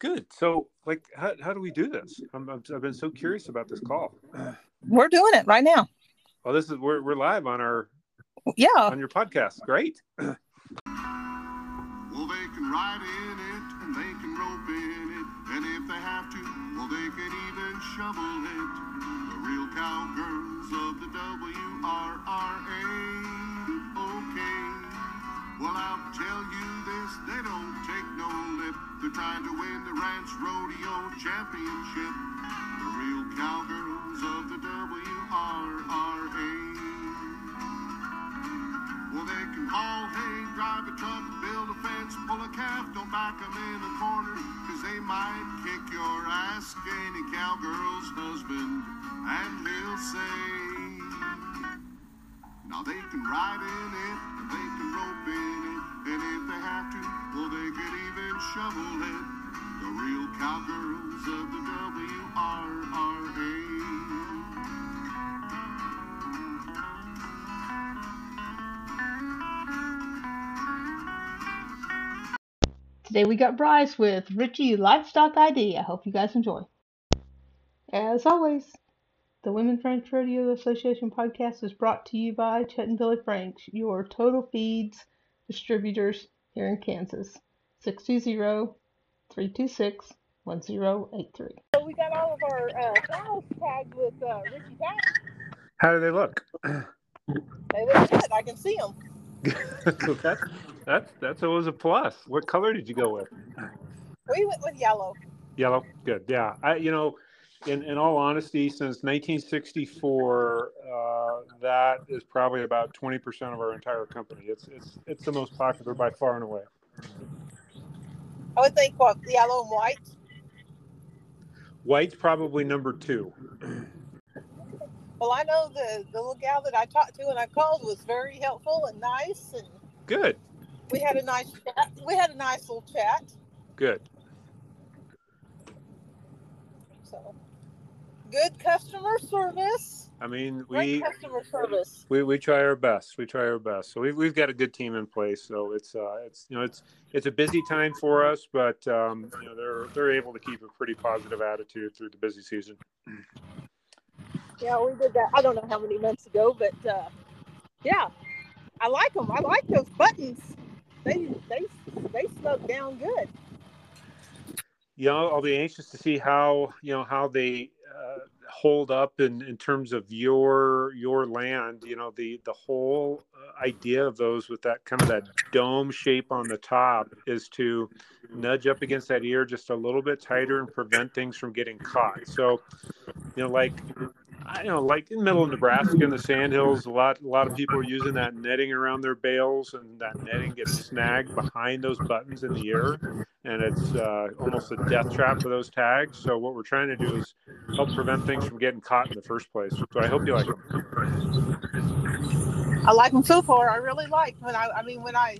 Good. So, like, how, how do we do this? I'm, i have been so curious about this call. We're doing it right now. Oh, this is we're we're live on our yeah on your podcast. Great. well, they can ride in it and they can rope in it, and if they have to, well, they can even shovel it. The real cowgirls of the WRRA. Okay. Well, I'll tell you this: they don't take no lip. They're trying to win the ranch rodeo championship. The real cowgirls of the WRRA. Well, they can haul hay, drive a truck, build a fence, pull a calf, don't back them in a corner, cause they might kick your ass, any cowgirl's husband, and he'll say, now they can ride in it, and they can rope in it, and if they have to, well, they could even shovel it. The real cowgirls of the WRRA. Today we got Bryce with Ritchey Livestock ID. I hope you guys enjoy. As always, the Women Ranch Rodeo Association podcast is brought to you by Chet and Billie Franks, your total feeds distributors here in Kansas. 620 326 1083. So we got all of our uh, cows tagged with uh, Ritchey Tag. How do they look? They look good. I can see them. that's that's that's always a plus. What color did you go with? We went with yellow. Yellow. Good. Yeah. I you know, in in all honesty, since 1964, uh, that is probably about 20 percent of our entire company. It's it's it's the most popular by far and away. I would think what yellow and white. White's probably number two. Well, I know the the little gal that I talked to and I called was very helpful and nice, and Good. we had a nice chat. We had a nice little chat. Good. So good customer service. I mean, we customer service. we, we try our best. We try our best. So we've, we've got a good team in place. So it's uh, it's you know it's it's a busy time for us, but um, you know they're they're able to keep a pretty positive attitude through the busy season. Yeah, we did that. I don't know how many months ago, but uh, yeah, I like them. I like those buttons. They they they snuck down good. You know, I'll be anxious to see how you know how they uh, hold up in, in terms of your your land. You know, the the whole uh, idea of those with that kind of that dome shape on the top is to nudge up against that ear just a little bit tighter and prevent things from getting caught. So, you know, like I know, like in middle of Nebraska in the sandhills, a lot a lot of people are using that netting around their bales, and that netting gets snagged behind those buttons in the ear, and it's uh, almost a death trap for those tags. So what we're trying to do is help prevent things from getting caught in the first place. So I hope you like them. I like them so far. I really like when I I mean when I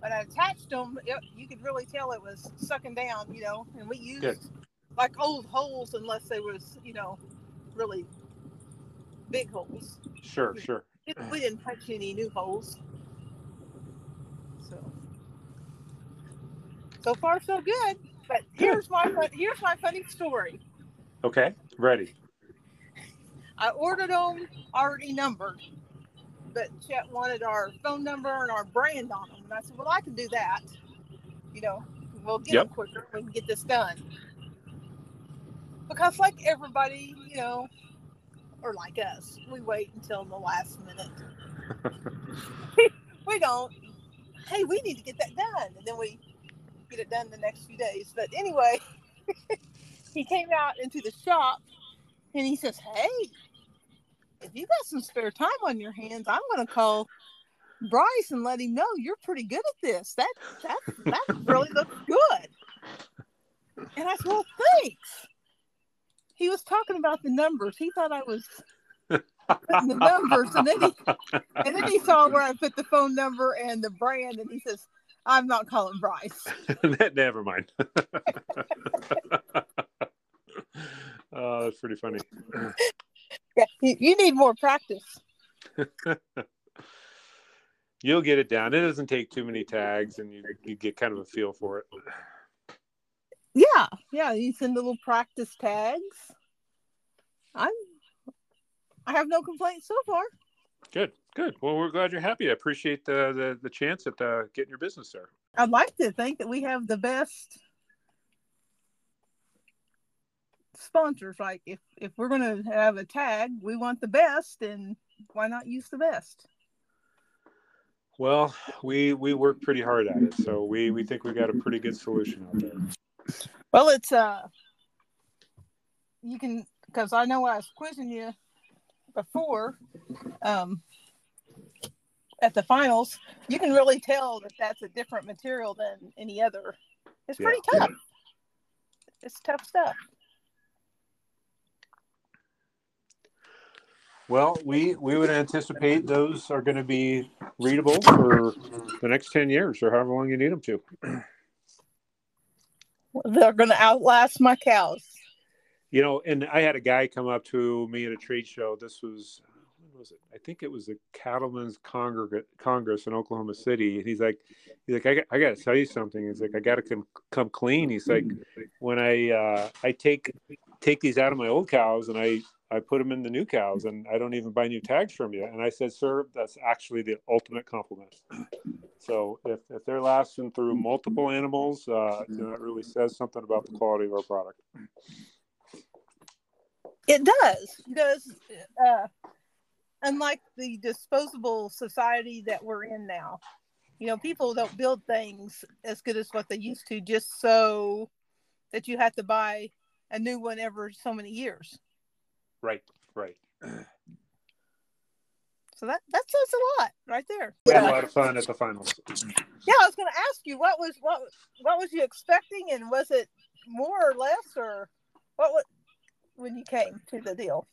when I attached them, it, you could really tell it was sucking down. You know, and we used Good. like old holes unless they was you know really big holes. Sure, sure. We didn't punch any new holes. So so far so good. But here's my here's my funny story. Okay, ready. I ordered them already numbered, but Chet wanted our phone number and our brand on them. And I said, well, I can do that. You know, we'll get Yep. them quicker. We can get this done. Because like everybody, you know, or like us, we wait until the last minute. we don't. Hey, we need to get that done, and then we get it done the next few days. But anyway, he came out into the shop and he says, "Hey, if you got some spare time on your hands, I'm going to call Bryce and let him know you're pretty good at this. That that that really looks good." And I said, "Well, thanks." He was talking about the numbers. He thought I was putting the numbers, and then he and then he saw where I put the phone number and the brand, and he says, "I'm not calling Bryce." Never mind. oh, that's pretty funny. Yeah, you, need more practice. You'll get it down. It doesn't take too many tags, and you, you get kind of a feel for it. Yeah, yeah, you send little practice tags. I'm I have no complaints so far. Good, good. Well, we're glad you're happy. I appreciate the the, the chance at uh, getting your business there. I'd like to think that we have the best sponsors. Like if if we're gonna have a tag, we want the best, and why not use the best? Well, we we work pretty hard at it, so we we think we got a pretty good solution out there. Well, it's uh, you can because I know I was quizzing you before, um, at the finals. You can really tell that that's a different material than any other. It's pretty Yeah. tough. It's tough stuff. Well, we we would anticipate those are going to be readable for the next ten years or however long you need them to. They're going to outlast my cows. You know, and I had a guy come up to me at a trade show. This was when was it? I think it was the Cattlemen's Congress in Oklahoma City. And he's like, he's like, I got, I got to tell you something. He's like, I got to come come clean. He's like, when I uh, I take take these out of my old cows and I I put them in the new cows and I don't even buy new tags from you. And I said, sir, that's actually the ultimate compliment. So if, if they're lasting through multiple animals, uh, really says something about the quality of our product. It does because, uh, unlike the disposable society that we're in now, you know, people don't build things as good as what they used to just so that you have to buy a new one every so many years. Right, right. So that that says a lot right there. We had a lot of fun at the finals. yeah I was going to ask you what was what what was you expecting, and was it more or less, or what was when you came to the deal?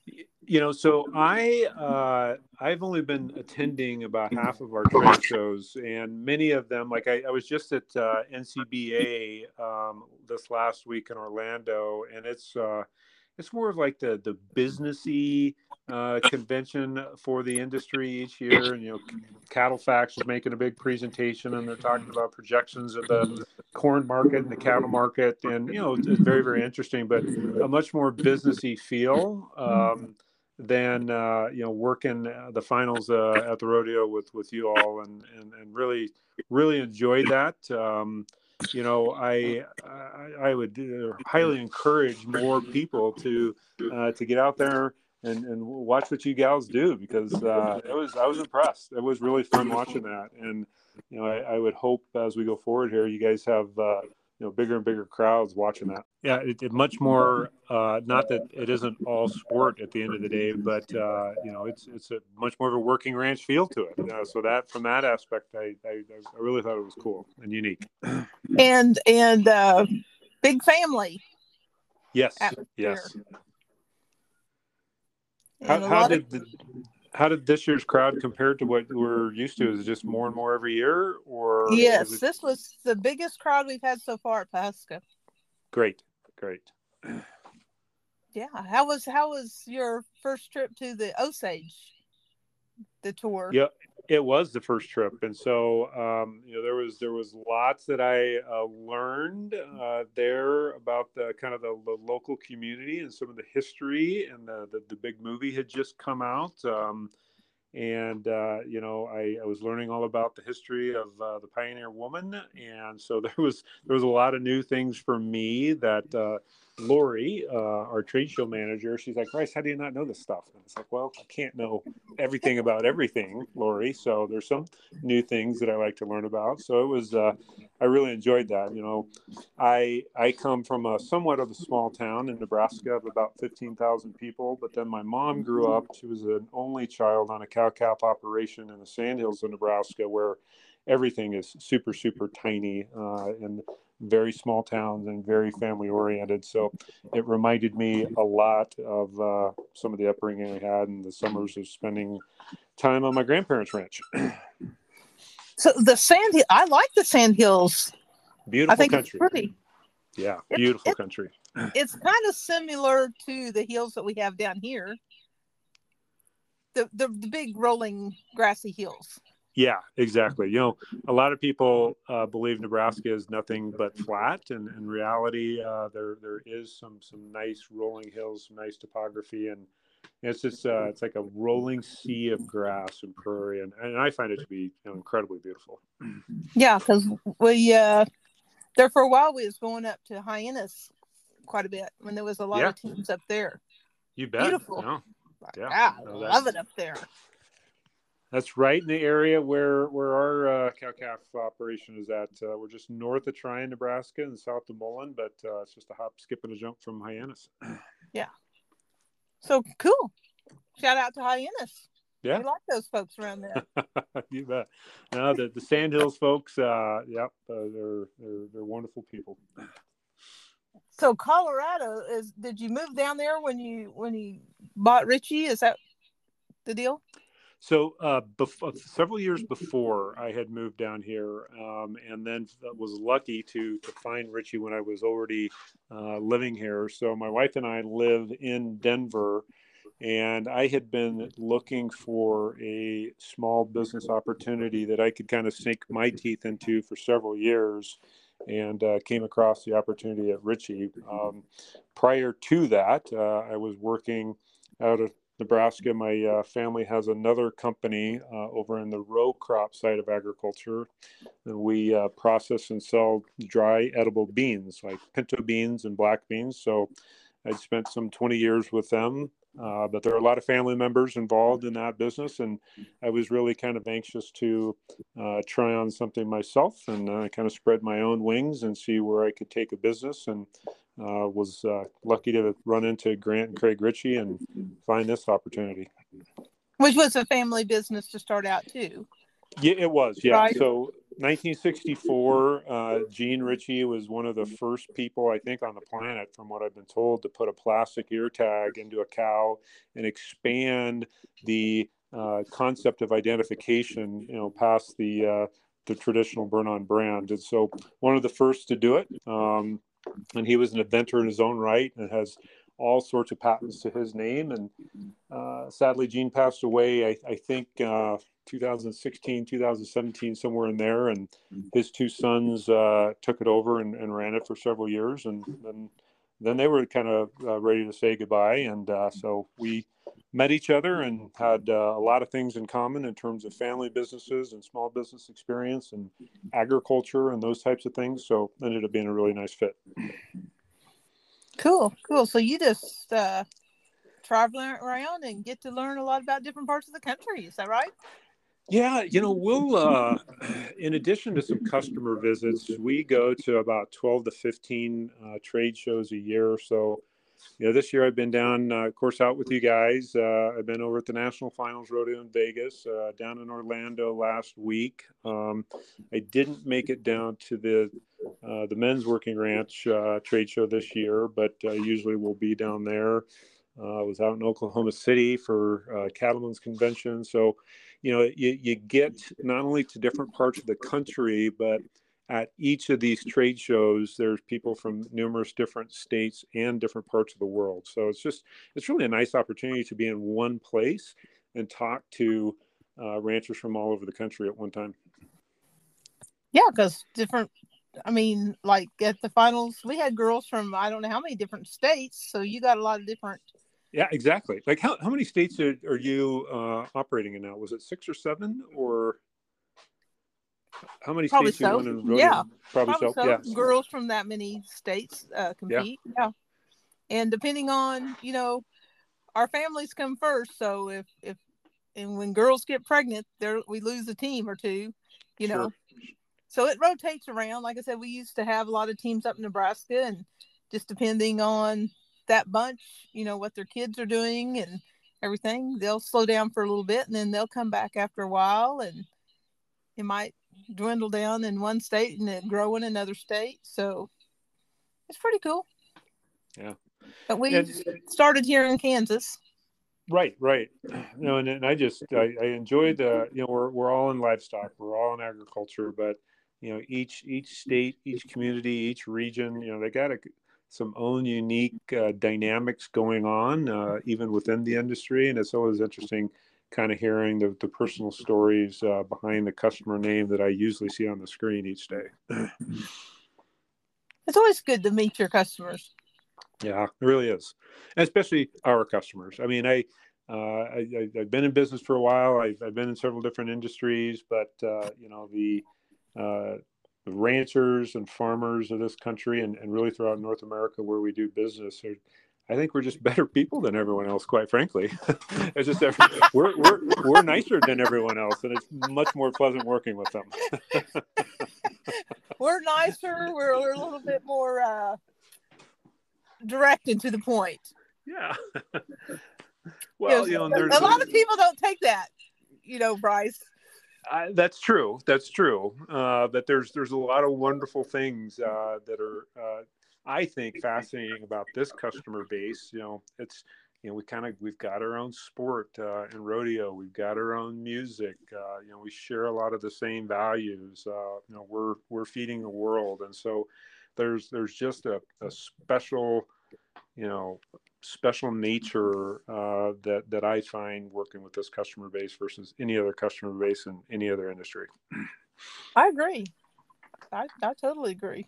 You know, so I uh, I've only been attending about half of our trade shows, and many of them, like I, I was just at uh, NCBA um, this last week in Orlando, and it's uh, it's more of like the the businessy uh, convention for the industry each year. And you know, CattleFax is making a big presentation, and they're talking about projections of the corn market and the cattle market, and you know, it's, it's very very interesting, but a much more businessy feel. Um, than uh, you know working uh, the finals uh, at the rodeo with with you all and and, and really really enjoyed that. Um, you know I I, I would uh, highly encourage more people to uh, to get out there and, and watch what you gals do because uh, it was I was impressed. It was really fun watching that. And you know I, I would hope as we go forward here you guys have uh, you know bigger and bigger crowds watching that. Yeah it, it much more uh not that it isn't all sport at the end of the day but uh you know it's it's a much more of a working ranch feel to it uh, so that from that aspect I, I i really thought it was cool and unique. And and uh, big family yes atmosphere. yes. And how, how lot of- did the, how did this year's crowd compare to what we're used to is it just more and more every year or yes, it- this was the biggest crowd we've had so far at Pawhuska. great great Yeah. How was how was your first trip to the Osage? The tour. Yeah, it was the first trip, and so um, you know there was there was lots that I uh, learned uh, there about the kind of the, the local community and some of the history, and the the, the big movie had just come out. Um, and uh, you know, I, I was learning all about the history of uh, the pioneer woman, and so there was there was a lot of new things for me that uh, Lori, uh, our trade show manager, she's like, Bryce, how do you not know this stuff? And it's like, well, I can't know everything about everything, Lori. So there's some new things that I like to learn about. So it was, uh, I really enjoyed that. You know, I I come from a somewhat of a small town in Nebraska of about 15,000 people, but then my mom grew up. She was an only child on a cow calf operation in the Sandhills of Nebraska, where everything is super super tiny uh, and very small towns and very family oriented. So it reminded me a lot of uh, some of the upbringing I had and the summers of spending time on my grandparents' ranch. So the sand I like the sand hills. Beautiful I think country. it's pretty. Yeah, It- beautiful it- country. It's kind of similar to the hills that we have down here. The the, the big rolling grassy hills. Yeah, exactly. You know, a lot of people uh, believe Nebraska is nothing but flat, and in reality, uh, there there is some some nice rolling hills, some nice topography, and it's just uh, it's like a rolling sea of grass and prairie, and, and I find it to be you know, incredibly beautiful. Yeah, because we uh, there for a while we was going up to Hyannis quite a bit when there was a lot Yeah. of teams up there. You bet. Beautiful. Yeah. Yeah, I love it up there. That's right in the area where where our uh, cow calf operation is at. Uh, we're just north of Tryon, Nebraska, and south of Mullen, but uh, it's just a hop, skip, and a jump from Hyannis. Yeah. So cool. Shout out to Hyannis. Yeah. We like those folks around there. you bet. No, the the Sandhills folks. Uh, yep, uh, they're they're they're wonderful people. So Colorado is did you move down there when you when you bought Ritchey? Is that the deal? So, uh, bef- several years before I had moved down here, um, and then was lucky to to find Ritchey when I was already uh, living here. So, my wife and I live in Denver, and I had been looking for a small business opportunity that I could kind of sink my teeth into for several years, and uh, came across the opportunity at Ritchey. Um, prior to that, uh, I was working out of Nebraska. My uh, family has another company uh, over in the row crop side of agriculture, and we uh, process and sell dry edible beans like pinto beans and black beans. So I spent some 20 years with them, uh, but there are a lot of family members involved in that business, and I was really kind of anxious to uh, try on something myself and uh, kind of spread my own wings and see where I could take a business and uh, was uh, lucky to run into Grant and Craig Ritchey and find this opportunity. Which was a family business to start out too. Yeah, it was. Yeah. Right. So 1964, uh, Gene Ritchey was one of the first people, I think, on the planet, from what I've been told, to put a plastic ear tag into a cow and expand the uh, concept of identification, you know, past the uh, the traditional burn-on brand. And so, one of the first to do it. Um, and he was an inventor in his own right and has all sorts of patents to his name. And uh, sadly, Gene passed away. I, I think uh, 2016, 2017, somewhere in there. And his two sons uh, took it over and, and ran it for several years. And then, then they were kind of uh, ready to say goodbye. And uh, so we met each other and had uh, a lot of things in common in terms of family businesses and small business experience and agriculture and those types of things. So ended up being a really nice fit. Cool, cool. So you just uh, travel around and get to learn a lot about different parts of the country. Is that right? Yeah, you know, we'll, uh, in addition to some customer visits, we go to about 12 to 15 uh, trade shows a year or so. You know, this year I've been down, uh, of course, out with you guys. Uh, I've been over at the National Finals Rodeo in Vegas, uh, down in Orlando last week. Um, I didn't make it down to the uh, the Men's Working Ranch uh, trade show this year, but usually we'll be down there. I was out in Oklahoma City for uh, Cattlemen's Convention, so you know you, you get not only to different parts of the country, but at each of these trade shows, there's people from numerous different states and different parts of the world. So it's just it's really a nice opportunity to be in one place and talk to uh, ranchers from all over the country at one time. Yeah, because different. I mean, like at the finals, we had girls from I don't know how many different states. So you got a lot of different. Yeah, exactly. Like how, how many states are, are you uh, operating in now? Was it six or seven or how many Probably states you so. won in rodeo? Yeah, Probably, Probably so. so. Yeah. Girls from that many states uh, compete. Yeah. And depending on, you know, our families come first. So if, if, and when girls get pregnant, there we lose a team or two, you know. Sure. So it rotates around. Like I said, we used to have a lot of teams up in Nebraska, and just depending on that bunch, you know, what their kids are doing and everything, they'll slow down for a little bit, and then they'll come back after a while, and it might dwindle down in one state and then grow in another state. So it's pretty cool. Yeah. But we And- started here in Kansas. Right, right. You know, and, and I just I, I enjoyed the you know we're we're all in livestock, we're all in agriculture, but you know each each state, each community, each region, you know they got a, some own unique uh, dynamics going on uh, even within the industry, and it's always interesting kind of hearing the, the personal stories uh, behind the customer name that I usually see on the screen each day. It's always good to meet your customers. Yeah, it really is, and especially our customers. I mean, I, uh, I, have been in business for a while. I've, I've been in several different industries, but uh, you know the, uh, the ranchers and farmers of this country, and, and really throughout North America where we do business, are, I think we're just better people than everyone else. Quite frankly, it's just every, we're we're we're nicer than everyone else, and it's much more pleasant working with them. we're nicer. We're, we're a little bit more uh, direct and to the point. Yeah. well, you know, a lot of people don't take that, you know, Bryce. I, that's true. That's true. Uh, that there's there's a lot of wonderful things uh, that are uh, I think fascinating about this customer base. You know, it's you know we kind of we've got our own sport uh, and rodeo. We've got our own music. Uh, you know, we share a lot of the same values. Uh, you know, we're we're feeding the world, and so there's there's just a, a special you know special nature uh, that that I find working with this customer base versus any other customer base in any other industry. I agree. I, I totally agree.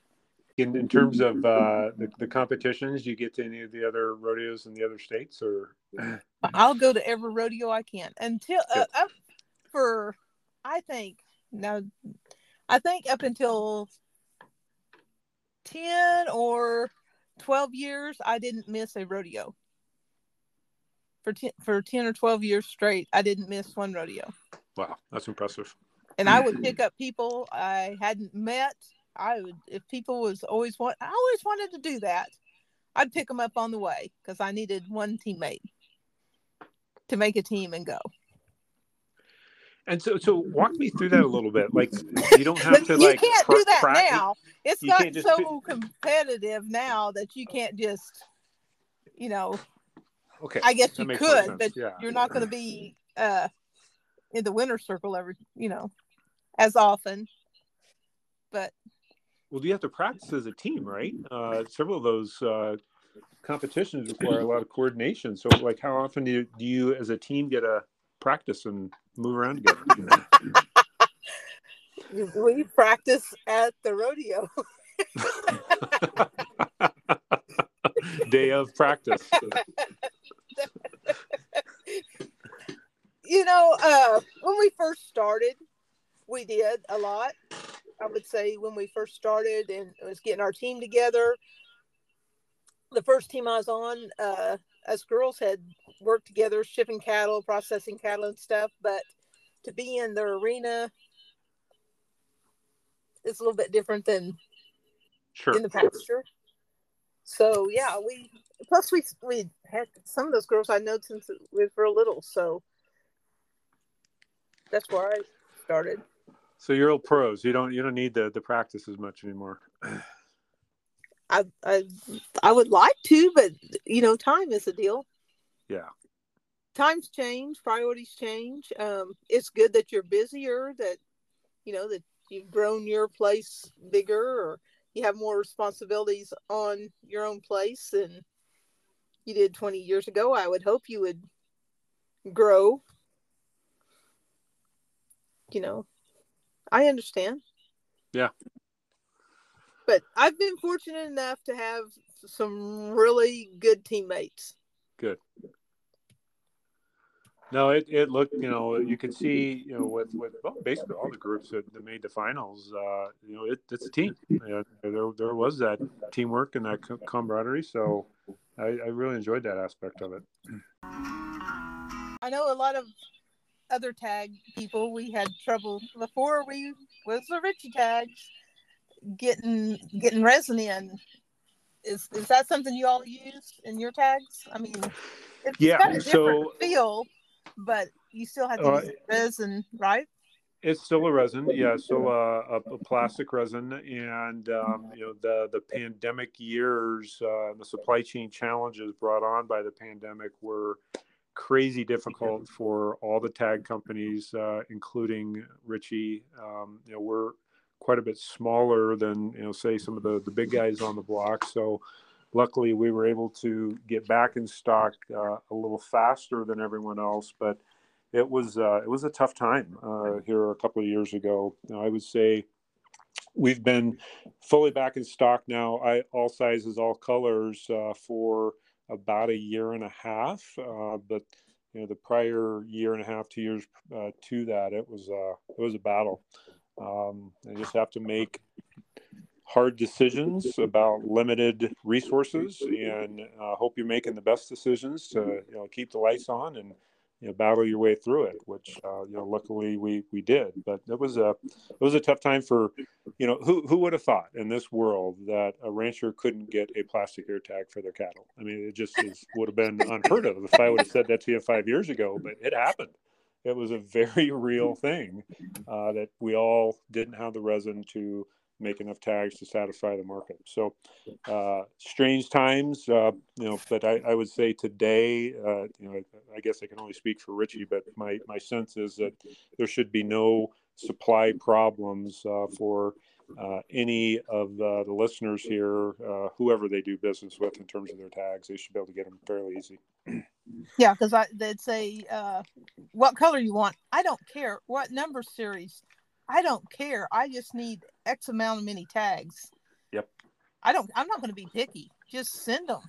In, in terms of uh, the, the competitions, you get to any of the other rodeos in the other states, or I'll go to every rodeo I can until uh, up for I think now I think up until ten or 12 years, I didn't miss a rodeo. For 10, for 10 or 12 years straight, I didn't miss one rodeo. Wow, that's impressive. And I would pick up people I hadn't met. I would, if people was always want, I always wanted to do that. I'd pick them up on the way because I needed one teammate to make a team and go. And so, so walk me through that a little bit. Like, you don't have to you like. You can't do that now. It's you gotten so competitive now that you can't just, you know. Okay. I guess you could, but yeah. you're not going to be uh, in the winner circle every, you know, as often. But. Well, do you have to practice as a team, right? Uh, several of those uh, competitions require a lot of coordination. So, like, how often do you, do you as a team get a practice and move around together. we practice at the rodeo. Day of practice. you know, uh, when we first started, we did a lot. I would say when we first started and was getting our team together, the first team I was on, uh, us girls had worked together shipping cattle, processing cattle and stuff, but to be in the arena is a little bit different than sure. in the pasture. So yeah, we plus we we had some of those girls I know since we were little, so that's where I started. So you're all pros. You don't you don't need the the practice as much anymore. I I I would like to, but you know, time is a deal. Yeah. Times change, priorities change. Um, it's good that you're busier, that you know that you've grown your place bigger, or you have more responsibilities on your own place than you did 20 years ago. I would hope you would grow. You know, I understand. Yeah but I've been fortunate enough to have some really good teammates. Good. No, it, it looked, you know, you could see, you know, with, with well, basically all the groups that, that made the finals, uh, you know, it, it's a team. Yeah, there, there was that teamwork and that camaraderie. So I, I really enjoyed that aspect of it. I know a lot of other tag people, we had trouble before we was the Ritchey tags getting getting resin in. Is is that something you all use in your tags? I mean, it's yeah, got a different so, feel, but you still have to uh, use resin, right? It's still a resin, yeah, So a, a, a plastic resin, and um, you know the the pandemic years, uh, the supply chain challenges brought on by the pandemic were crazy difficult for all the tag companies, uh, including Ritchey. Um, you know, we're quite a bit smaller than you know say some of the the big guys on the block so luckily we were able to get back in stock uh, a little faster than everyone else but it was uh, it was a tough time uh, here a couple of years ago. I would say we've been fully back in stock now. I all sizes, all colors uh, for about a year and a half. Uh, but you know, the prior year and a half, two years uh, to that, it was uh, it was a battle. Um, just have to make hard decisions about limited resources, and uh, hope you're making the best decisions to you know keep the lights on and you know battle your way through it which uh, you know luckily we we did. But it was a it was a tough time for you know who who would have thought in this world that a rancher couldn't get a plastic ear tag for their cattle? I mean it just is, would have been unheard of if i would have said that to you five years ago but it happened it was a very real thing uh, that we all didn't have the resin to make enough tags to satisfy the market. So, uh, strange times, uh, you know. But I, I would say today, uh, you know, I guess I can only speak for Ritchey, but my my sense is that there should be no supply problems uh, for uh, any of the, the listeners here, uh, whoever they do business with in terms of their tags. They should be able to get them fairly easy. Yeah, because I they'd say, uh, "What color you want?" I don't care. What number series? I don't care. I just need X amount of many tags. Yep. I don't. I'm not going to be picky. Just send them.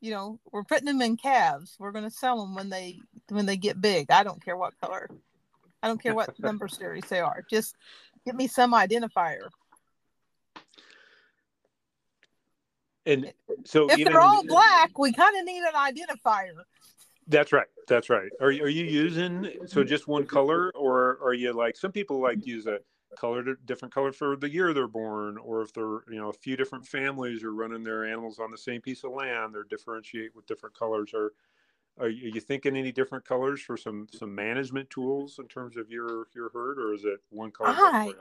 You know, we're putting them in calves. We're going to sell them when they when they get big. I don't care what color. I don't care what number series they are. Just give me some identifier. And so, if they're all black, we kind of need an identifier. That's right. That's right. Are are you using so just one color, or are you like some people like use a color different color for the year they're born, or if they're you know a few different families are running their animals on the same piece of land, they're differentiate with different colors. Or are you, thinking any different colors for some some management tools in terms of your your herd, or is it one color? I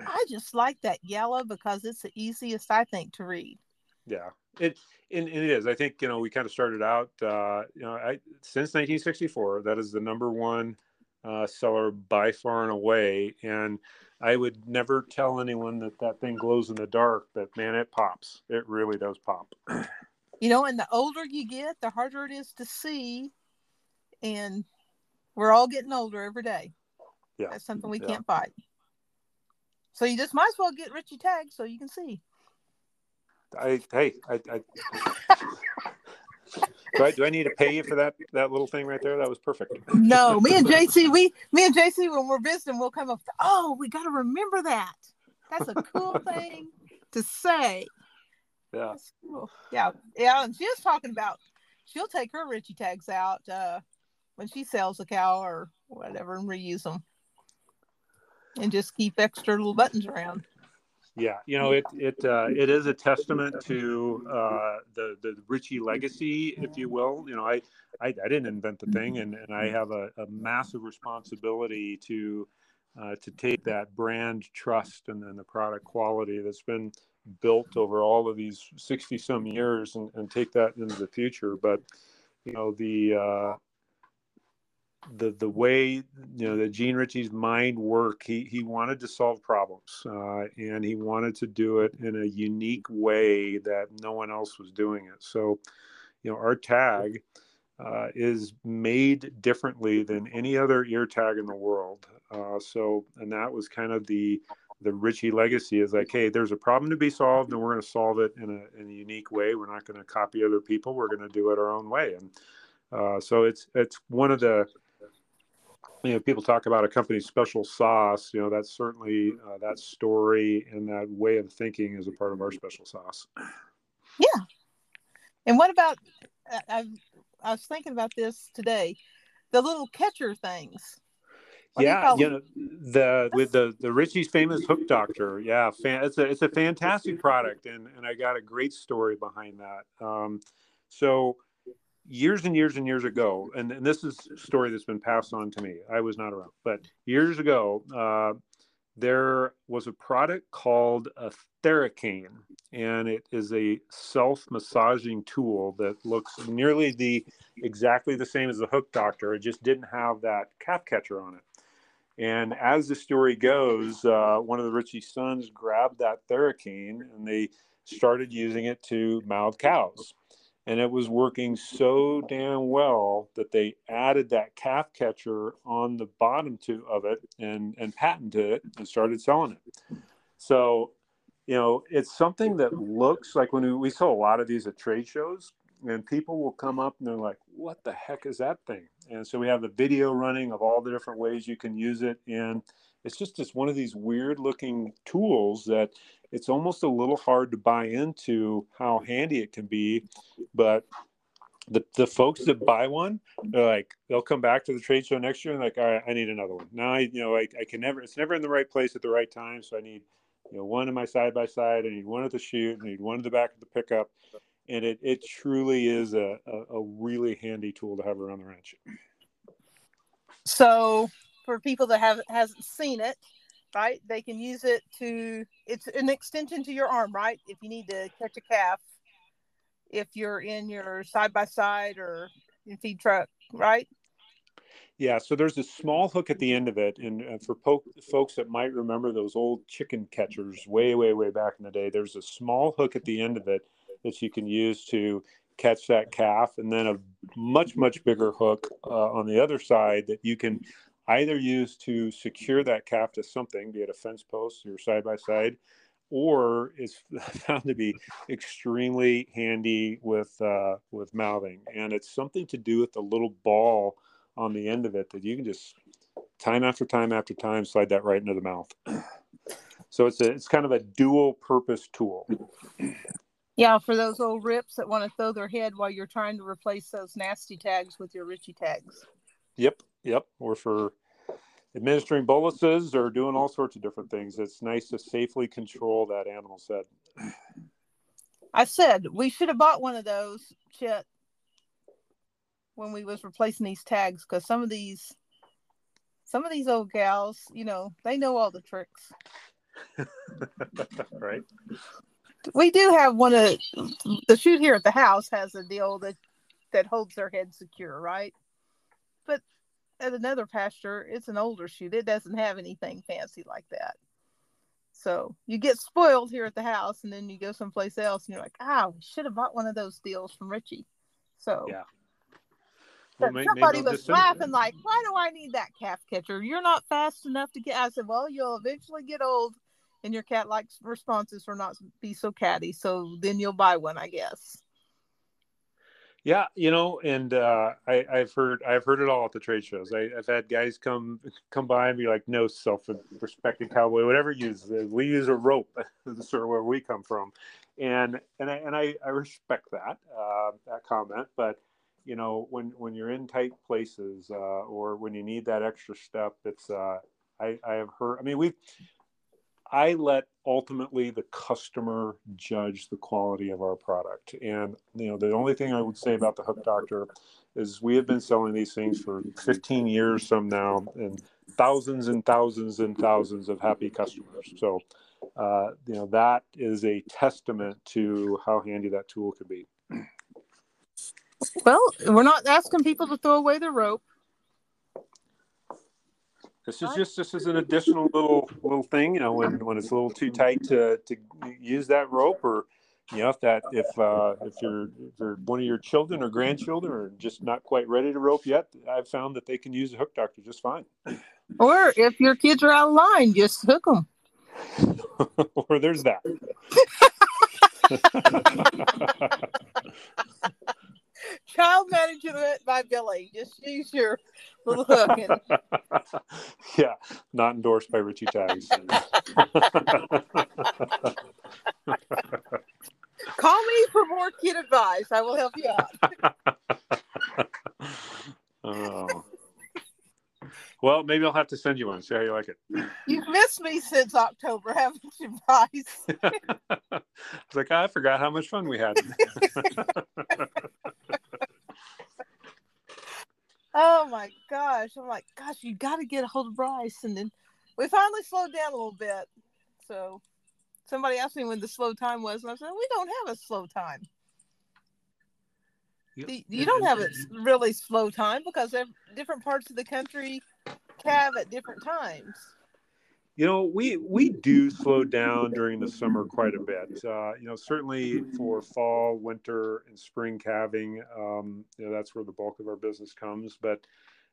I just like that yellow because it's the easiest I think to read. Yeah, it and, it is. I think you know we kind of started out. Uh, you know, I, since 1964, that is the number one uh, seller by far and away. And I would never tell anyone that that thing glows in the dark. But man, it pops. It really does pop. You know, and the older you get, the harder it is to see. And we're all getting older every day. Yeah, that's something we yeah. can't fight. So you just might as well get Ritchey tagged so you can see. I hey, I, I do, I do I need to pay you for that that little thing right there? That was perfect. No, me and JC, we me and JC when we're visiting, we'll come up. To, oh, we got to remember that. That's a cool thing to say. Yeah. Cool. Yeah, yeah. And she was talking about she'll take her Ritchey tags out uh, when she sells a cow or whatever and reuse them, and just keep extra little buttons around. Yeah, you know it it uh, it is a testament to uh, the the Ritchey legacy, if you will. You know, I I, I didn't invent the thing, and, and I have a, a massive responsibility to uh, to take that brand trust and then the product quality that's been built over all of these sixty some years, and, and take that into the future. But you know the uh, the the way you know that Gene Ritchey's mind worked, he he wanted to solve problems, uh, and he wanted to do it in a unique way that no one else was doing it. So, you know, our tag uh, is made differently than any other ear tag in the world. Uh, so, and that was kind of the the Ritchey legacy is like, hey, there's a problem to be solved, and we're going to solve it in a in a unique way. We're not going to copy other people. We're going to do it our own way, and uh, so it's it's one of the you know, people talk about a company's special sauce. You know, that's certainly uh, that story and that way of thinking is a part of our special sauce. Yeah. And what about? I, I was thinking about this today. The little catcher things. What yeah, you, you know the with the the Ritchey's famous hook doctor. Yeah, fan, it's a it's a fantastic product, and and I got a great story behind that. Um, so years and years and years ago, and, and, this is a story that's been passed on to me. I was not around, but years ago, uh, there was a product called a Theracane, and it is a self-massaging tool that looks nearly the exactly the same as the Hook Doctor. It just didn't have that calf catcher on it. And as the story goes, uh, one of the Ritchey sons grabbed that Theracane and they started using it to mouth cows. And it was working so damn well that they added that calf catcher on the bottom to of it and and patented it and started selling it. So you know it's something that looks like when we, we saw a lot of these at trade shows and people will come up and they're like what the heck is that thing and so we have a video running of all the different ways you can use it. And it's just just one of these weird looking tools that it's almost a little hard to buy into how handy it can be. But the, the folks that buy one they're like they'll come back to the trade show next year and like all right i need another one. Now i you know I, I can never it's never in the right place at the right time. So i need you know one in my side by side. I need one at the chute i need one in the back of the pickup and it, it truly is a, a, a really handy tool to have around the ranch So for people that have hasn't seen it, right, they can use it to it's an extension to your arm, right? If you need to catch a calf, if you're in your side by side or in feed truck, right? Yeah, so there's a small hook at the end of it, and uh, for po- folks that might remember those old chicken catchers way, way, way back in the day, there's a small hook at the end of it that you can use to catch that calf, and then a much, much bigger hook uh, on the other side that you can either use to secure that calf to something, be it a fence post or side by side, or is found to be extremely handy with uh, with mouthing, and it's something to do with the little ball on the end of it that you can just time after time after time slide that right into the mouth. So it's a it's kind of a dual purpose tool. Yeah, for those old rips that want to throw their head while you're trying to replace those nasty tags with your Ritchey tags. Yep, yep. Or for administering boluses or doing all sorts of different things. It's nice to safely control that animal's head. I said we should have bought one of those, Chet, when we was replacing these tags, because some of these, some of these old gals, you know, they know all the tricks. right? We do have one of the shoot here at the house has a deal that that holds their head secure, right? But at another pasture, it's an older shoot. It doesn't have anything fancy like that. So you get spoiled here at the house, and then you go someplace else, and you're like, ah, we should have bought one of those deals from Ritchey. So Yeah. Well, may- somebody maybe was send- laughing like, "Why do I need that calf catcher? You're not fast enough to get." I said, "Well, you'll eventually get old, and your cat likes responses will not be so catty. So then you'll buy one, I guess." Yeah, you know, and uh, I, I've heard I've heard it all at the trade shows. I, I've had guys come come by and be like, "No, self-respecting cowboy, whatever you use, we use a rope." Sort of where we come from, and and I and I, I respect that uh, that comment. But you know, when when you're in tight places uh, or when you need that extra step, it's uh, I I have heard. I mean, we've I let ultimately the customer judge the quality of our product. And you know, the only thing I would say about the Hook Doctor is we have been selling these things for 15 years some now, and thousands and thousands and thousands of happy customers. So, uh, you know, that is a testament to how handy that tool could be. Well, we're not asking people to throw away the rope. This is just this is an additional little little thing, you know, when when it's a little too tight to to use that rope, or you know, if that if uh, if you're if you're one of your children or grandchildren are just not quite ready to rope yet, I've found that they can use a hook doctor just fine. Or if your kids are out of line, just hook them. or there's that. Child management by Billie. Just use your little hook. And, yeah, not endorsed by Ritchey Tags. call me for more kid advice. I will help you out. oh. Well, maybe I'll have to send you one. See how you like it. You've missed me since October, haven't you, Bryce? I was like, ah, I forgot how much fun we had. Oh my gosh. I'm like, gosh, you got to get a hold of Bryce. And then we finally slowed down a little bit. So somebody asked me when the slow time was, and I said, we don't have a slow time. You- You don't have a really slow time because different parts of the country have at different times. You know, we we do slow down during the summer quite a bit. Uh, you know, certainly for fall, winter, and spring calving, um, you know, that's where the bulk of our business comes. But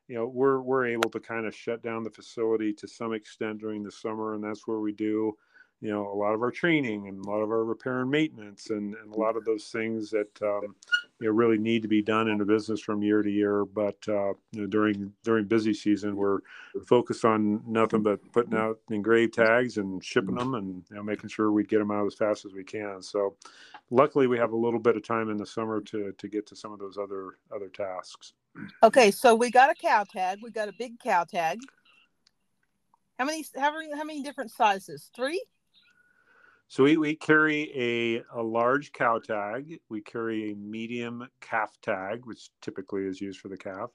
you know, we're we're able to kind of shut down the facility to some extent during the summer, and that's where we do you know a lot of our training and a lot of our repair and maintenance and, and a lot of those things that um, you know really need to be done in a business from year to year but uh, you know, during during busy season we're focused on nothing but putting out engraved tags and shipping them and you know making sure we get them out as fast as we can so luckily we have a little bit of time in the summer to to get to some of those other other tasks Okay, so we got a cow tag. We got a big cow tag. How many? How many? How many different sizes? Three. So we, we carry a, a large cow tag. We carry a medium calf tag, which typically is used for the calf.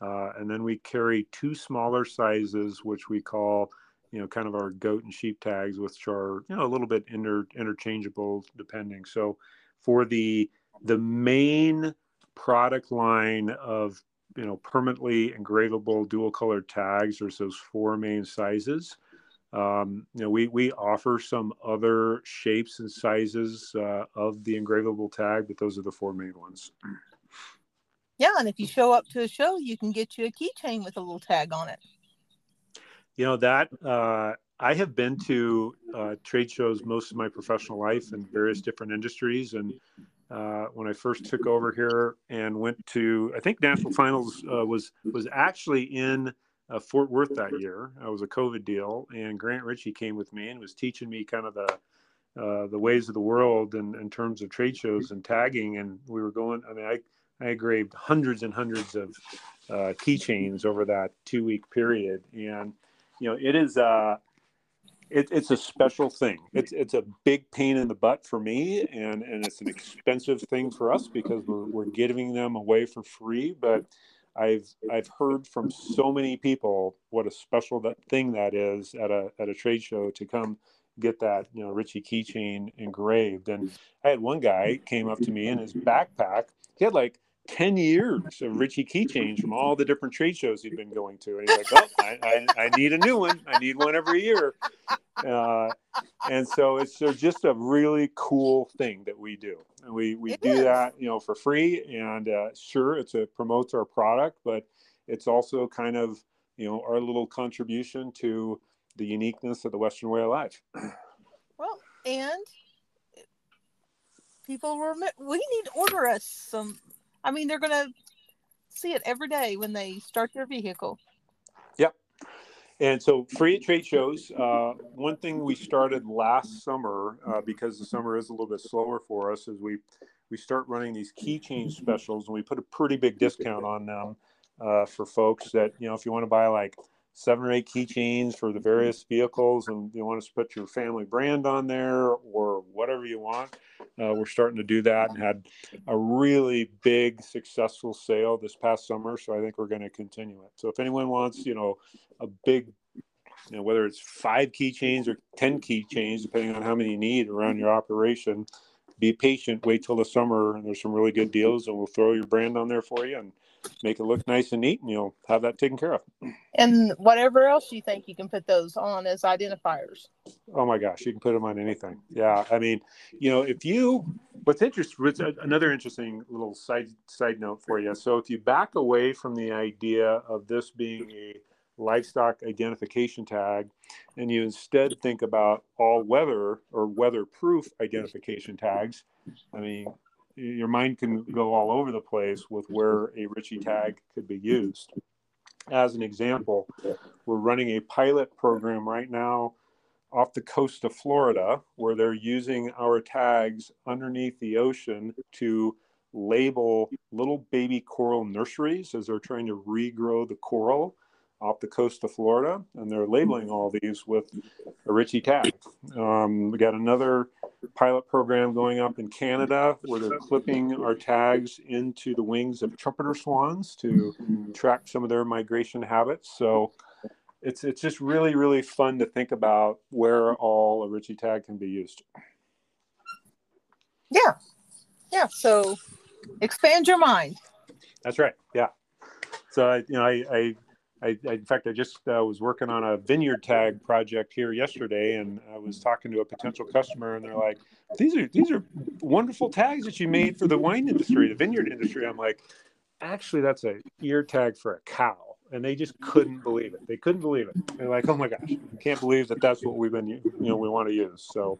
Uh, and then we carry two smaller sizes, which we call, you know, kind of our goat and sheep tags, which are, you know, a little bit inter, interchangeable depending. So for the the main product line of, you know, permanently engravable dual color tags, there's those four main sizes. Um, you know, we we offer some other shapes and sizes uh, of the engravable tag, but those are the four main ones. Yeah, and if you show up to a show, you can get you a keychain with a little tag on it. You know that uh, I have been to uh, trade shows most of my professional life in various different industries, and uh, when I first took over here and went to, I think National Finals uh, was was actually in uh, Fort Worth that year. I was a COVID deal, and Grant Ritchey came with me and was teaching me kind of the uh, the ways of the world in, in terms of trade shows and tagging. And we were going. I mean, I I engraved hundreds and hundreds of uh, keychains over that two week period, and you know, it is. a it, it's a special thing. It's it's a big pain in the butt for me, and and it's an expensive thing for us because we're we're giving them away for free. But I've I've heard from so many people what a special that thing that is at a at a trade show to come get that you know Ritchey keychain engraved. And I had one guy came up to me in his backpack. He had like 10 years of Ritchey keychains from all the different trade shows he'd been going to. And he's like, oh, I, I, I need a new one. I need one every year. Uh, and so it's just a really cool thing that we do. And we, we it do is. that, you know, for free. And uh, sure, it's a promotes our product, but it's also kind of, you know, our little contribution to the uniqueness of the Western way of life. Well, and people were, we need to order us some I mean, they're going to see it every day when they start their vehicle. Yep. And so, free trade shows. Uh, one thing we started last summer, uh, because the summer is a little bit slower for us, is we we start running these keychain specials, and we put a pretty big discount on them uh, for folks that you know if you want to buy like seven or eight keychains for the various vehicles and you want us to put your family brand on there or whatever you want uh, we're starting to do that and had a really big successful sale this past summer so i think we're going to continue it. So if anyone wants you know a big you know whether it's five keychains or 10 keychains depending on how many you need around your operation be patient wait till the summer and there's some really good deals and we'll throw your brand on there for you and make it look nice and neat, and you'll have that taken care of. And whatever else you think, you can put those on as identifiers. Oh my gosh, you can put them on anything. Yeah, I mean, you know, if you, what's interesting, another interesting little side side note for you. So if you back away from the idea of this being a livestock identification tag and you instead think about all weather or weatherproof identification tags i mean your mind can go all over the place with where a Ritchey tag could be used. As an example, we're running a pilot program right now off the coast of Florida where they're using our tags underneath the ocean to label little baby coral nurseries as they're trying to regrow the coral off the coast of Florida, and they're labeling all these with a Ritchey tag. Um, we got another pilot program going up in Canada where they're clipping our tags into the wings of trumpeter swans to track some of their migration habits. So it's it's just really really fun to think about where all a Ritchey tag can be used. Yeah, yeah. So expand your mind. That's right. Yeah. So I, you know, I, I I, I, in fact, I just uh, was working on a vineyard tag project here yesterday, and I was talking to a potential customer, and they're like, "These are these are wonderful tags that you made for the wine industry, the vineyard industry." I'm like, "Actually, that's a ear tag for a cow," and they just couldn't believe it. They couldn't believe it. They're like, "Oh my gosh, I can't believe that that's what we've been, you know, we want to use." So,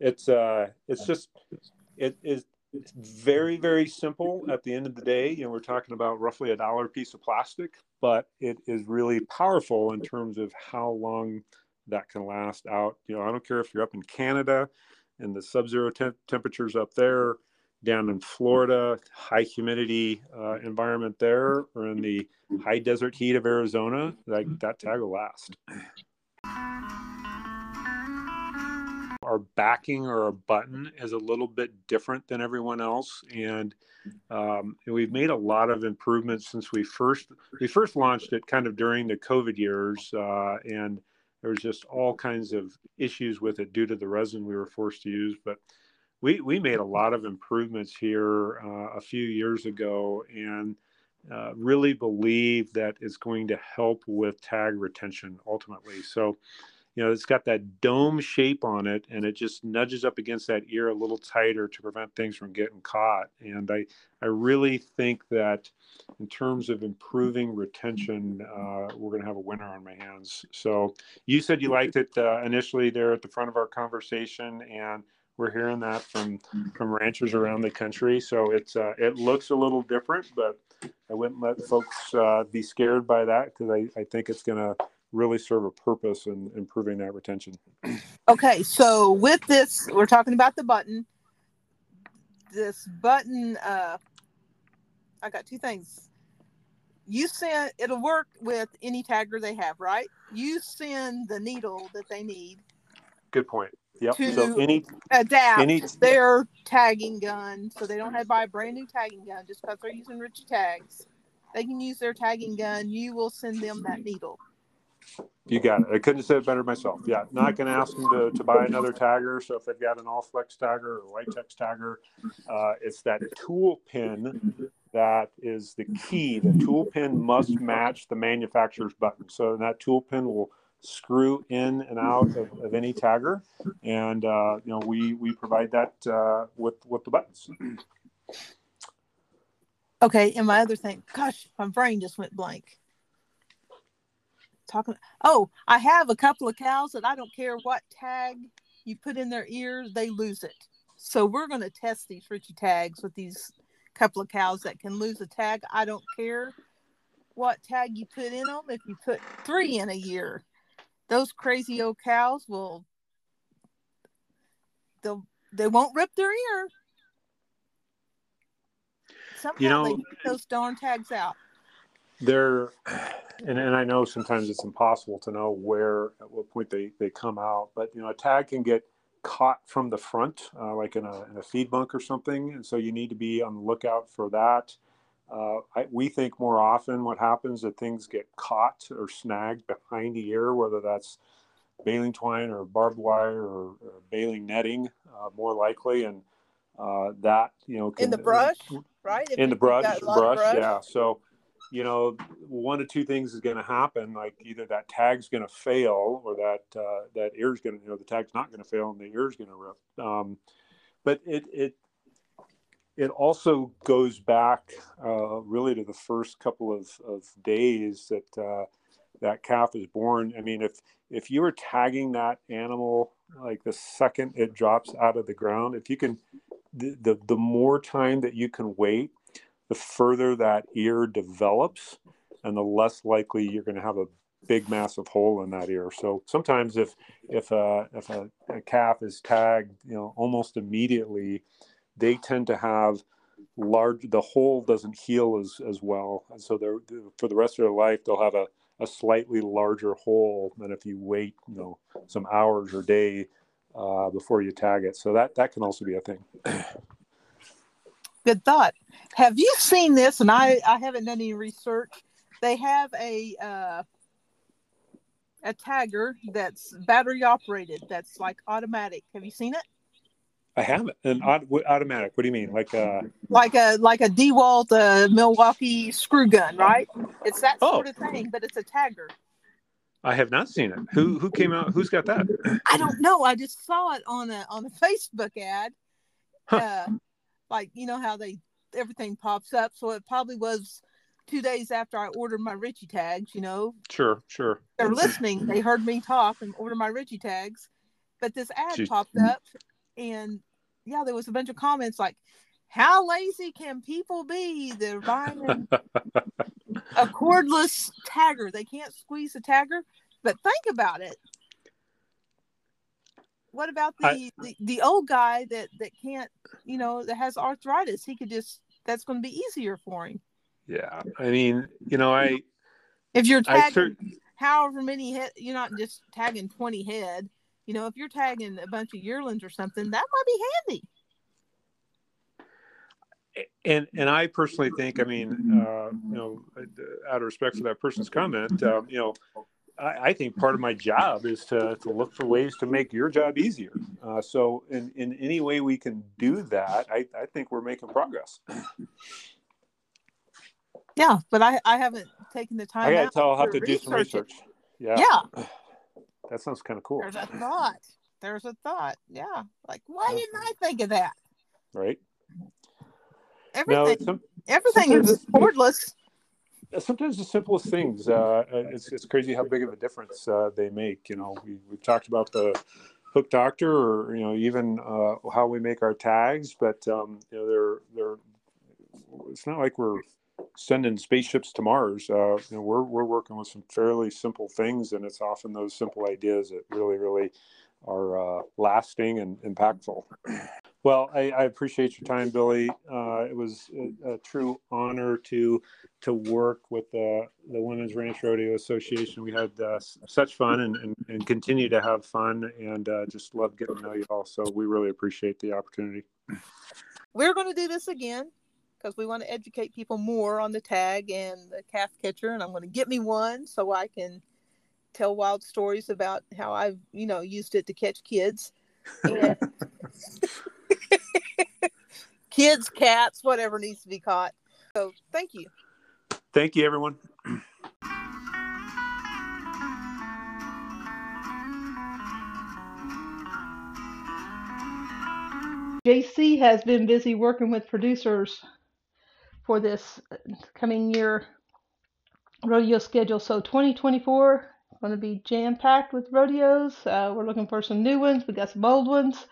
it's uh, it's just it is it's very very simple at the end of the day you know we're talking about roughly a dollar piece of plastic but it is really powerful in terms of how long that can last out. You know i don't care if you're up in canada and the sub-zero temp- temperatures up there down in florida high humidity uh, environment there or in the high desert heat of arizona like that tag will last our backing or our button is a little bit different than everyone else. And, um, and we've made a lot of improvements since we first we first launched it kind of during the covid years uh, and there was just all kinds of issues with it due to the resin we were forced to use. But we we made a lot of improvements here uh, a few years ago and uh, really believe that it's going to help with tag retention ultimately. So you know, it's got that dome shape on it and it just nudges up against that ear a little tighter to prevent things from getting caught. And I, I really think that in terms of improving retention, uh, we're going to have a winner on my hands. So you said you liked it uh, initially there at the front of our conversation and we're hearing that from from ranchers around the country. So it's uh, it looks a little different, but I wouldn't let folks uh, be scared by that because I, I think it's going to really serve a purpose in improving that retention. Okay, so with this, we're talking about the button. This button, uh, I got two things. You send it'll work with any tagger they have, right? You send the needle that they need. Good point. Yep. To so any adapt any their tagging gun, so they don't have to buy a brand new tagging gun just because they're using Ritchey tags. They can use their tagging gun. You will send them that needle. You got it. I couldn't have said it better myself. Yeah, not going to ask them to, to buy another tagger. So if they've got an Allflex tagger or Y-Tex tagger, uh, it's that tool pin that is the key. The tool pin must match the manufacturer's button. So that tool pin will screw in and out of, of any tagger, and uh, you know we we provide that uh, with with the buttons. Okay, and my other thing, gosh, my brain just went blank talking oh i have a couple of cows that i don't care what tag you put in their ears they lose it. So we're going to test these Ritchey tags with these couple of cows that can lose a tag. I don't care what tag you put in them if you put three in a year those crazy old cows will they'll they won't rip their ear. Somehow You know- they get those darn tags out They're, and, and I know sometimes it's impossible to know where, at what point they, they come out, but you know, a tag can get caught from the front, uh, like in a, in a feed bunk or something. And so you need to be on the lookout for that. Uh, I, we think more often what happens that things get caught or snagged behind the ear, whether that's baling twine or barbed wire or, or baling netting, uh, more likely. And uh, that, you know, in the brush right If in the brush, got a lot of brush, yeah. So, you know, one of two things is going to happen. Like either that tag's going to fail, or that uh, that ear's going to, you know, the tag's not going to fail, and the ear's going to rip. Um, but it it it also goes back uh, really to the first couple of, of days that uh, that calf is born. I mean, if if you were tagging that animal like the second it drops out of the ground, if you can, the the, the more time that you can wait, the further that ear develops, and the less likely you're going to have a big massive hole in that ear. So sometimes if if a if a, a calf is tagged, you know, almost immediately, they tend to have large the hole doesn't heal as as well. And so they're for the rest of their life they'll have a, a slightly larger hole than if you wait you know some hours or day uh, before you tag it. So that that can also be a thing good thought have you seen this and i i haven't done any research they have a uh a tagger that's battery operated that's like automatic have you seen it I haven't. An aut- automatic. What do you mean? Like a like a like a DeWalt uh, Milwaukee screw gun, right? It's that Oh. sort of thing, but it's a tagger. I have not seen it. Who who came out? Who's got that? I don't know. I just saw it on a on a Facebook ad. Huh. Uh, like you know how they everything pops up, so it probably was two days after I ordered my Ritchey tags. You know, Sure, sure. they're listening. They heard me talk and order my Ritchey tags, but this ad Jeez. popped up, and yeah, there was a bunch of comments like, "How lazy can people be? They're buying a, a cordless tagger. They can't squeeze a tagger." But think about it. What about the, I- the the old guy that that can't, you know, that has arthritis? He could just that's going to be easier for him. Yeah. I mean, you know, I If you're tagging cer- however many head, you're not just tagging 20 head. You know, if you're tagging a bunch of yearlings or something, that might be handy. and and I personally think, I mean, uh, you know, out of respect for that person's comment, um, you know, I, I think part of my job is to to look for ways to make your job easier. Uh, so, in in any way we can do that, I I think we're making progress. Yeah, but I, I haven't taken the time. I gotta tell, I'll have to to do some research it. Yeah, Yeah, that sounds kind of cool, there's a thought. There's a thought. Yeah, like why Yeah. didn't I think of that? right? Everything, No, some, everything is cordless. Sometimes the simplest things uh, it's, it's crazy how big of a difference uh, they make you know. We, we've talked about the hook doctor or you know even uh, how we make our tags but um, you know they're they're it's not like we're sending spaceships to mars uh, you know we're, we're working with some fairly simple things and it's often those simple ideas that really really are uh, lasting and impactful well I, I appreciate your time Billie uh, it was a, a true honor to to work with the, the Women's Ranch Rodeo Association. We had uh, such fun and, and, and continue to have fun and uh, just love getting to know you all. So we really appreciate the opportunity. We're going to do this again because we want to educate people more on the tag and the calf catcher, and I'm going to get me one so I can tell wild stories about how I've you know used it to catch kids. And kids, cats, whatever needs to be caught. So thank you. Thank you, everyone. JC has been busy working with producers for this coming year rodeo schedule. So 2024 is going to be jam packed with rodeos. Uh, we're looking for some new ones. We got some old ones.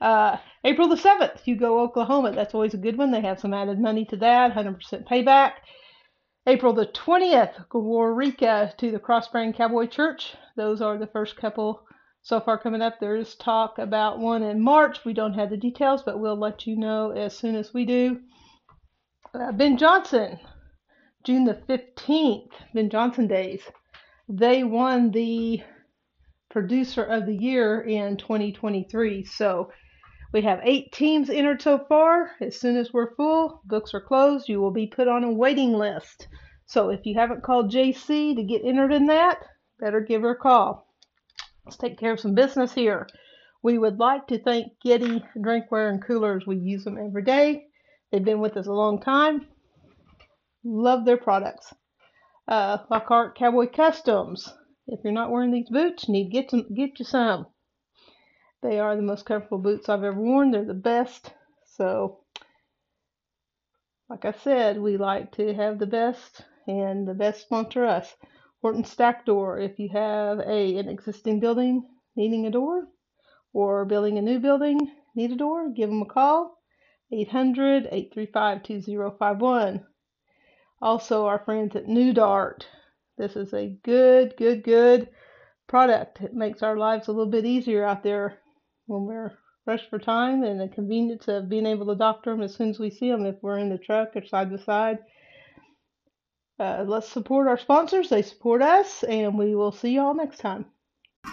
Uh, April the 7th, you go Oklahoma. That's always a good one. They have some added money to that, 100% payback. April the 20th, Waurika to the Cross Crossbrain Cowboy Church. Those are the first couple so far coming up. There is talk about one in March. We don't have the details, but we'll let you know as soon as we do. Uh, ben Johnson, June the 15th, Ben Johnson Days. They won the Producer of the Year in 2023. So we have eight teams entered so far. As soon as we're full, books are closed, you will be put on a waiting list. So if you haven't called JC to get entered in that, better give her a call. Let's take care of some business here. We would like to thank Getty Drinkware and Coolers. We use them every day. They've been with us a long time. Love their products. Uh, Lockhart Cowboy Customs. If you're not wearing these boots, need get, some, get you some. They are the most comfortable boots I've ever worn. They're the best. So, like I said, we like to have the best, and the best sponsor us. Horton Stack Door. If you have a an existing building needing a door, or building a new building need a door, give them a call. 800-835-2051. Also, our friends at Pneu-Dart. This is a good, good, good product. It makes our lives a little bit easier out there when we're rushed for time and the convenience of being able to doctor them as soon as we see them if we're in the truck or side by side. Uh, let's support our sponsors. They support us, and we will see y'all next time. Now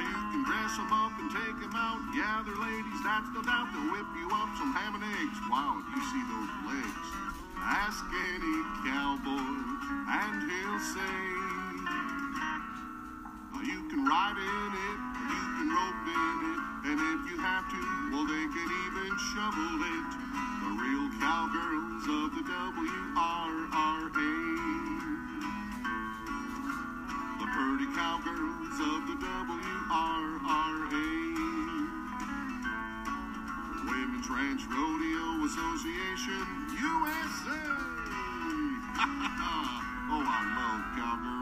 you can dress them up and take them out. Yeah, ladies, that's doubt. They'll whip you up some ham and eggs. Wow, you see those? Ask any cowboy, and he'll say, "Well, you can ride in it, you can rope in it, and if you have to, well, they can even shovel it. The real cowgirls of the WRRA. The pretty cowgirls of the WRRA. Women's Ranch Rodeo Association, USA. oh, I love cowgirls.